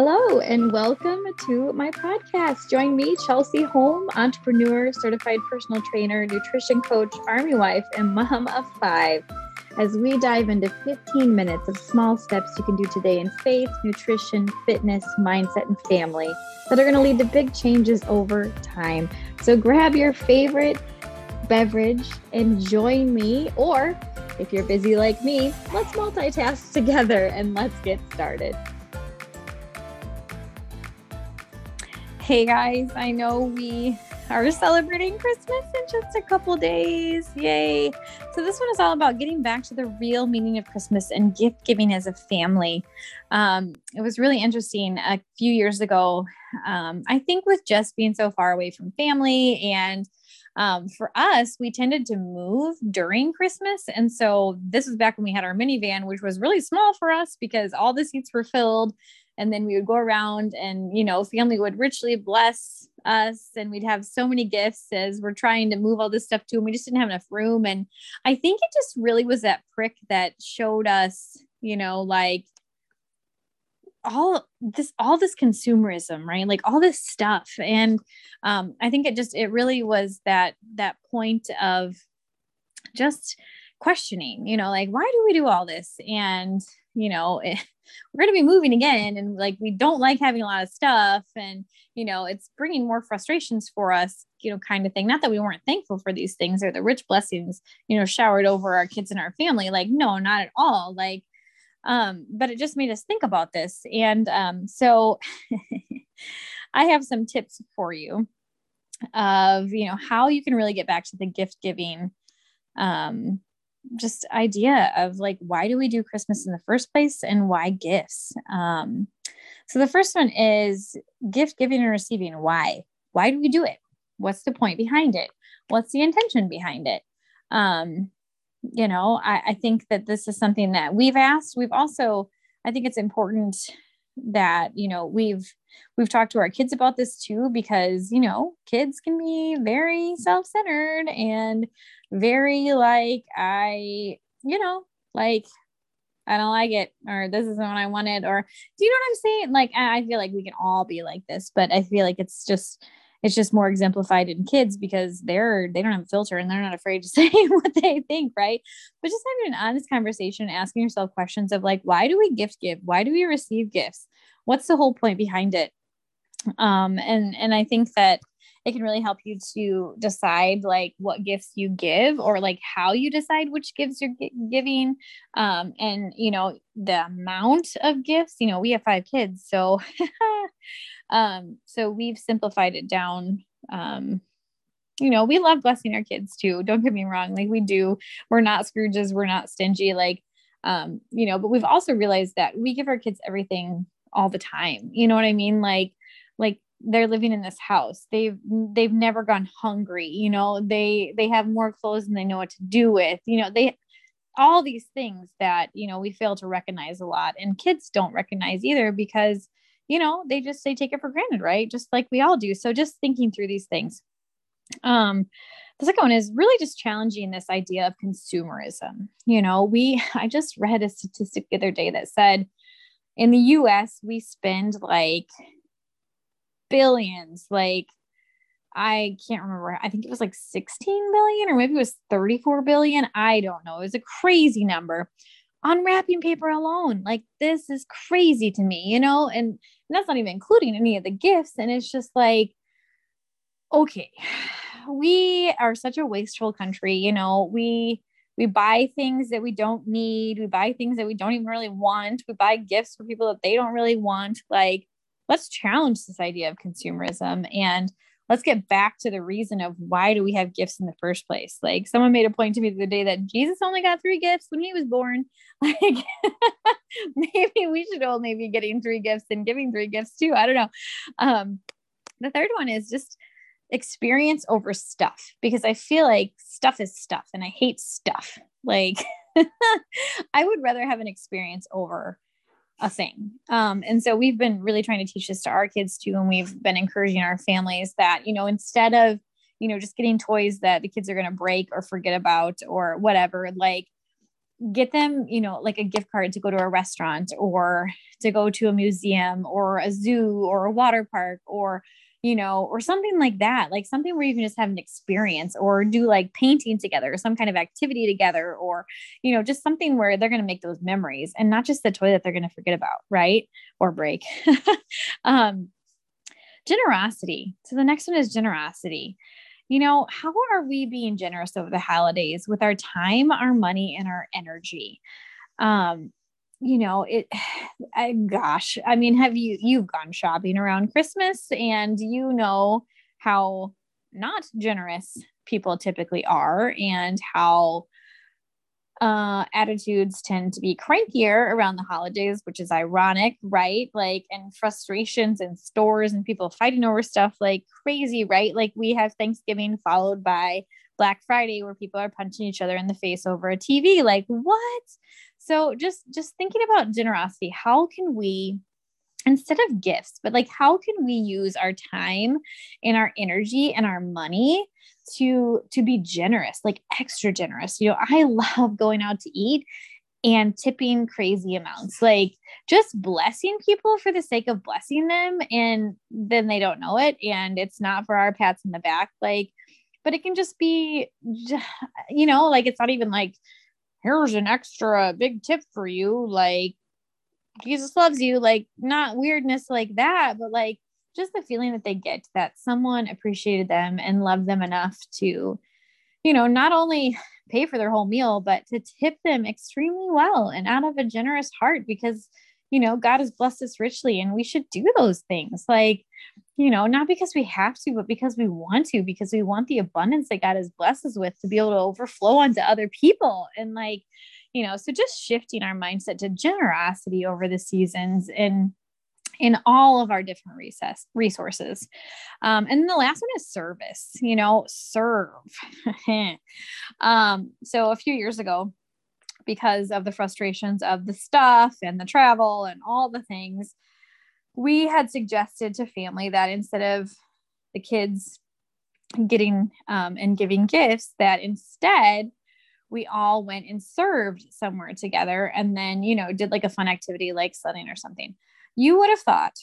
Hello, and welcome to my podcast. Join me, Chelsea Holm, entrepreneur, certified personal trainer, nutrition coach, army wife, and mom of five, as we dive into 15 minutes of small steps you can do today in faith, nutrition, fitness, mindset, and family that are going to lead to big changes over time. So grab your favorite beverage and join me, or if you're busy like me, let's multitask together and let's get started. Hey guys, I know we are celebrating Christmas in just a couple days. Yay. So, this one is all about getting back to the real meaning of Christmas and gift giving as a family. Um, it was really interesting a few years ago. Um, I think with just being so far away from family and um, for us, we tended to move during Christmas. And so this was back when we had our minivan, which was really small for us because all the seats were filled and then we would go around and you know family would richly bless us and we'd have so many gifts as we're trying to move all this stuff to and we just didn't have enough room. And i think it just really was that prick that showed us you know like all this all this consumerism right? Like all this stuff. And um i think it just it really was that that point of just questioning you know like why do we do all this? And you know it, we're going to be moving again and like we don't like having a lot of stuff and you know it's bringing more frustrations for us you know kind of thing. Not that we weren't thankful for these things or the rich blessings you know showered over our kids and our family like no not at all like um but it just made us think about this and um so i have some tips for you of you know how you can really get back to the gift giving um just idea of like why do we do christmas in the first place and why gifts? Um so the first one is gift giving and receiving. Why? Why do we do it? What's the point behind it? What's the intention behind it? Um you know I, I think that this is something that we've asked. We've also i think it's important that you know we've we've talked to our kids about this too because you know kids can be very self-centered and very like i you know like i don't like it or this isn't what i wanted or do you know what i'm saying? Like i feel like we can all be like this but i feel like it's just it's just more exemplified in kids because they're they don't have a filter and they're not afraid to say what they think right? But just having an honest conversation asking yourself questions of like why do we gift give? Why do we receive gifts what's the whole point behind it? Um and and i think that it can really help you to decide like what gifts you give or like how you decide which gifts you're giving. Um and you know the amount of gifts you know we have five kids so um so we've simplified it down. Um you know we love blessing our kids too don't get me wrong like we do. We're not scrooges we're not stingy like um you know but we've also realized that we give our kids everything all the time you know what i mean? Like like they're living in this house. They've they've never gone hungry you know? They they have more clothes than they know what to do with you know? They all these things that you know we fail to recognize a lot and kids don't recognize either because you know they just they take it for granted right? Just like we all do. So just thinking through these things. Um the second one is really just challenging this idea of consumerism you know? We i just read a statistic the other day that said in the us we spend like billions. Like, I can't remember. I think it was like 16 billion or maybe it was 34 billion. I don't know. It was a crazy number on wrapping paper alone. Like, this is crazy to me, you know? And, and that's not even including any of the gifts. And it's just like, okay, we are such a wasteful country, you know? We, we buy things that we don't need. We buy things that we don't even really want. We buy gifts for people that they don't really want. Like, let's challenge this idea of consumerism and let's get back to the reason of why do we have gifts in the first place like someone made a point to me the other day that jesus only got three gifts when he was born like maybe we should only be getting three gifts and giving three gifts too i don't know um the third one is just experience over stuff because i feel like stuff is stuff and i hate stuff like i would rather have an experience over a thing. Um, and so we've been really trying to teach this to our kids too. And we've been encouraging our families that, you know, instead of, you know, just getting toys that the kids are going to break or forget about or whatever, like get them, you know, like a gift card to go to a restaurant or to go to a museum or a zoo or a water park or you know, or something like that, like something where you can just have an experience or do like painting together some kind of activity together or, you know, just something where they're going to make those memories and not just the toy that they're going to forget about, right? Or break. um, generosity. So the next one is generosity you know, how are we being generous over the holidays with our time, our money, and our energy? Um, you know, it, I, gosh, I mean, have you, you've gone shopping around Christmas and you know how not generous people typically are and how uh, attitudes tend to be crankier around the holidays, which is ironic, right? Like, and frustrations in stores and people fighting over stuff like crazy, right? Like, we have Thanksgiving followed by Black Friday where people are punching each other in the face over a TV. Like, what? So, just just thinking about generosity, how can we instead of gifts, but like how can we use our time and our energy and our money to to be generous like extra generous? You know i love going out to eat and tipping crazy amounts like just blessing people for the sake of blessing them and then they don't know it and it's not for our pats in the back like but it can just be you know like it's not even like here's an extra big tip for you like jesus loves you like not weirdness like that but like just the feeling that they get that someone appreciated them and loved them enough to, you know, not only pay for their whole meal, but to tip them extremely well and out of a generous heart because, you know, God has blessed us richly and we should do those things. Like, you know, not because we have to, but because we want to, because we want the abundance that God has blessed us with to be able to overflow onto other people. And like, you know, so just shifting our mindset to generosity over the seasons and in all of our different recess resources. Um, and the last one is service, you know, serve. um, so a few years ago, because of the frustrations of the stuff and the travel and all the things, we had suggested to family that instead of the kids getting um, and giving gifts, that instead we all went and served somewhere together and then, you know, did like a fun activity like sledding or something you would have thought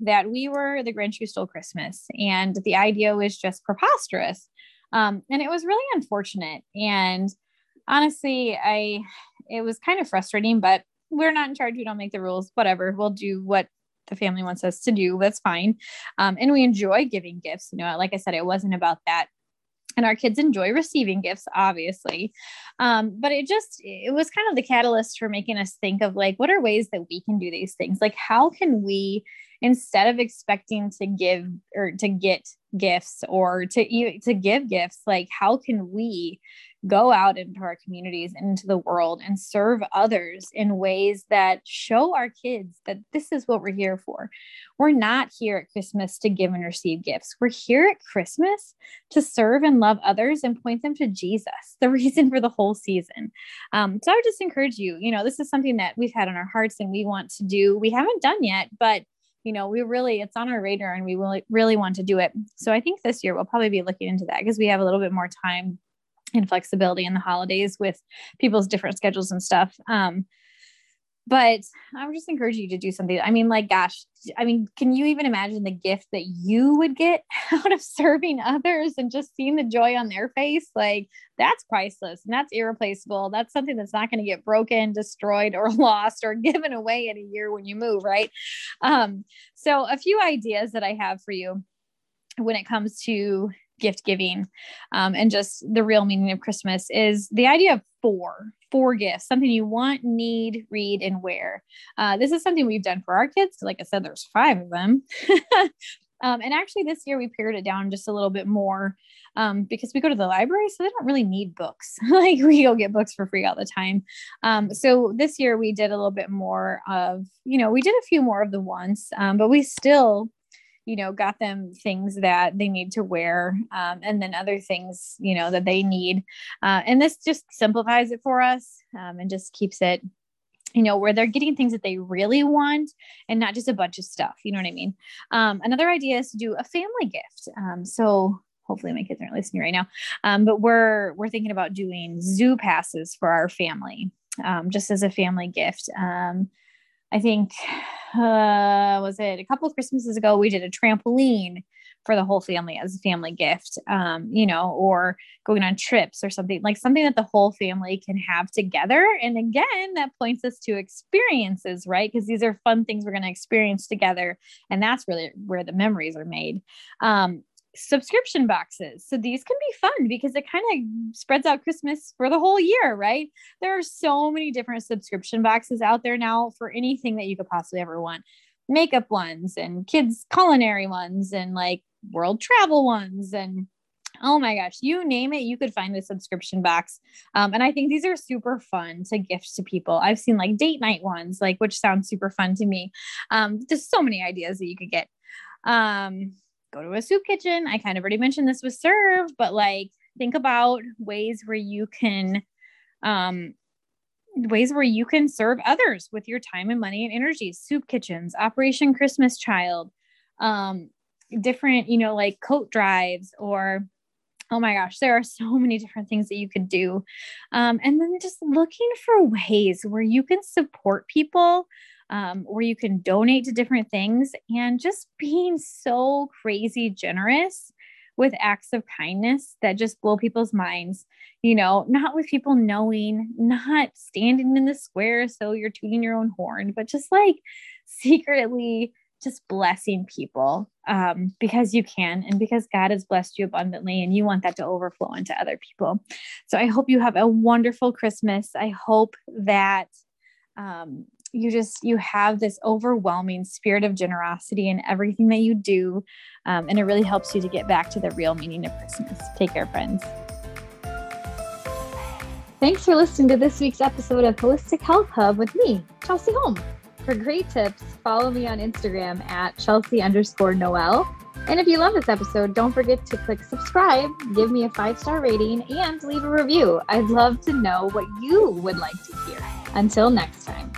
that we were the Grinch who stole Christmas, and the idea was just preposterous. Um, and it was really unfortunate. And honestly, I it was kind of frustrating, but we're not in charge. We don't make the rules. Whatever. We'll do what the family wants us to do. That's fine. Um, and we enjoy giving gifts. You know, like I said, it wasn't about that and our kids enjoy receiving gifts obviously um, but it just it was kind of the catalyst for making us think of like what are ways that we can do these things like how can we instead of expecting to give or to get gifts or to to give gifts like how can we go out into our communities and into the world and serve others in ways that show our kids that this is what we're here for. We're not here at Christmas to give and receive gifts. We're here at Christmas to serve and love others and point them to Jesus, the reason for the whole season. Um, so I would just encourage you, you know, this is something that we've had on our hearts and we want to do. We haven't done yet, but you know, we really, it's on our radar and we will really want to do it. So I think this year we'll probably be looking into that because we have a little bit more time and flexibility in the holidays with people's different schedules and stuff. Um, but I would just encourage you to do something. I mean, like, gosh, I mean, can you even imagine the gift that you would get out of serving others and just seeing the joy on their face? Like, that's priceless and that's irreplaceable. That's something that's not going to get broken, destroyed, or lost or given away in a year when you move, right? Um, so, a few ideas that I have for you when it comes to gift giving um, and just the real meaning of Christmas is the idea of four, four gifts, something you want, need, read, and wear. Uh, this is something we've done for our kids. Like I said, there's five of them. um, and actually, this year we pared it down just a little bit more um, because we go to the library, so they don't really need books. like we go get books for free all the time. Um, so this year we did a little bit more of, you know, we did a few more of the ones, um, but we still you know got them things that they need to wear um, and then other things you know that they need. Uh, and this just simplifies it for us um, and just keeps it you know where they're getting things that they really want and not just a bunch of stuff you know what i mean? Um, another idea is to do a family gift. Um, so hopefully my kids aren't listening right now um, but we're we're thinking about doing zoo passes for our family um, just as a family gift. I think, uh, was it a couple of Christmases ago? We did a trampoline for the whole family as a family gift, um, you know, or going on trips or something like something that the whole family can have together. And again, that points us to experiences, right? Because these are fun things we're going to experience together. And that's really where the memories are made. Um, subscription boxes. So these can be fun because it kind of spreads out Christmas for the whole year, right? There are so many different subscription boxes out there now for anything that you could possibly ever want. Makeup ones and kids culinary ones and like world travel ones and oh my gosh you name it you could find a subscription box. Um, and i think these are super fun to gift to people. I've seen like date night ones like which sounds super fun to me. Um, there's so many ideas that you could get. Um, go to a soup kitchen. I kind of already mentioned this was served but like think about ways where you can um, ways where you can serve others with your time and money and energy. Soup kitchens operation christmas child um, different you know like coat drives or oh my gosh there are so many different things that you could do. Um, and then just looking for ways where you can support people um, where you can donate to different things and just being so crazy generous with acts of kindness that just blow people's minds, you know, not with people knowing, not standing in the square so you're tooting your own horn, but just like secretly just blessing people um, because you can and because God has blessed you abundantly and you want that to overflow into other people. So I hope you have a wonderful Christmas. I hope that um, you just you have this overwhelming spirit of generosity in everything that you do um, and it really helps you to get back to the real meaning of christmas take care friends thanks for listening to this week's episode of holistic health hub with me chelsea holm for great tips follow me on instagram at chelsea underscore noel. And if you love this episode don't forget to click subscribe give me a five star rating and leave a review. I'd love to know what you would like to hear. Until next time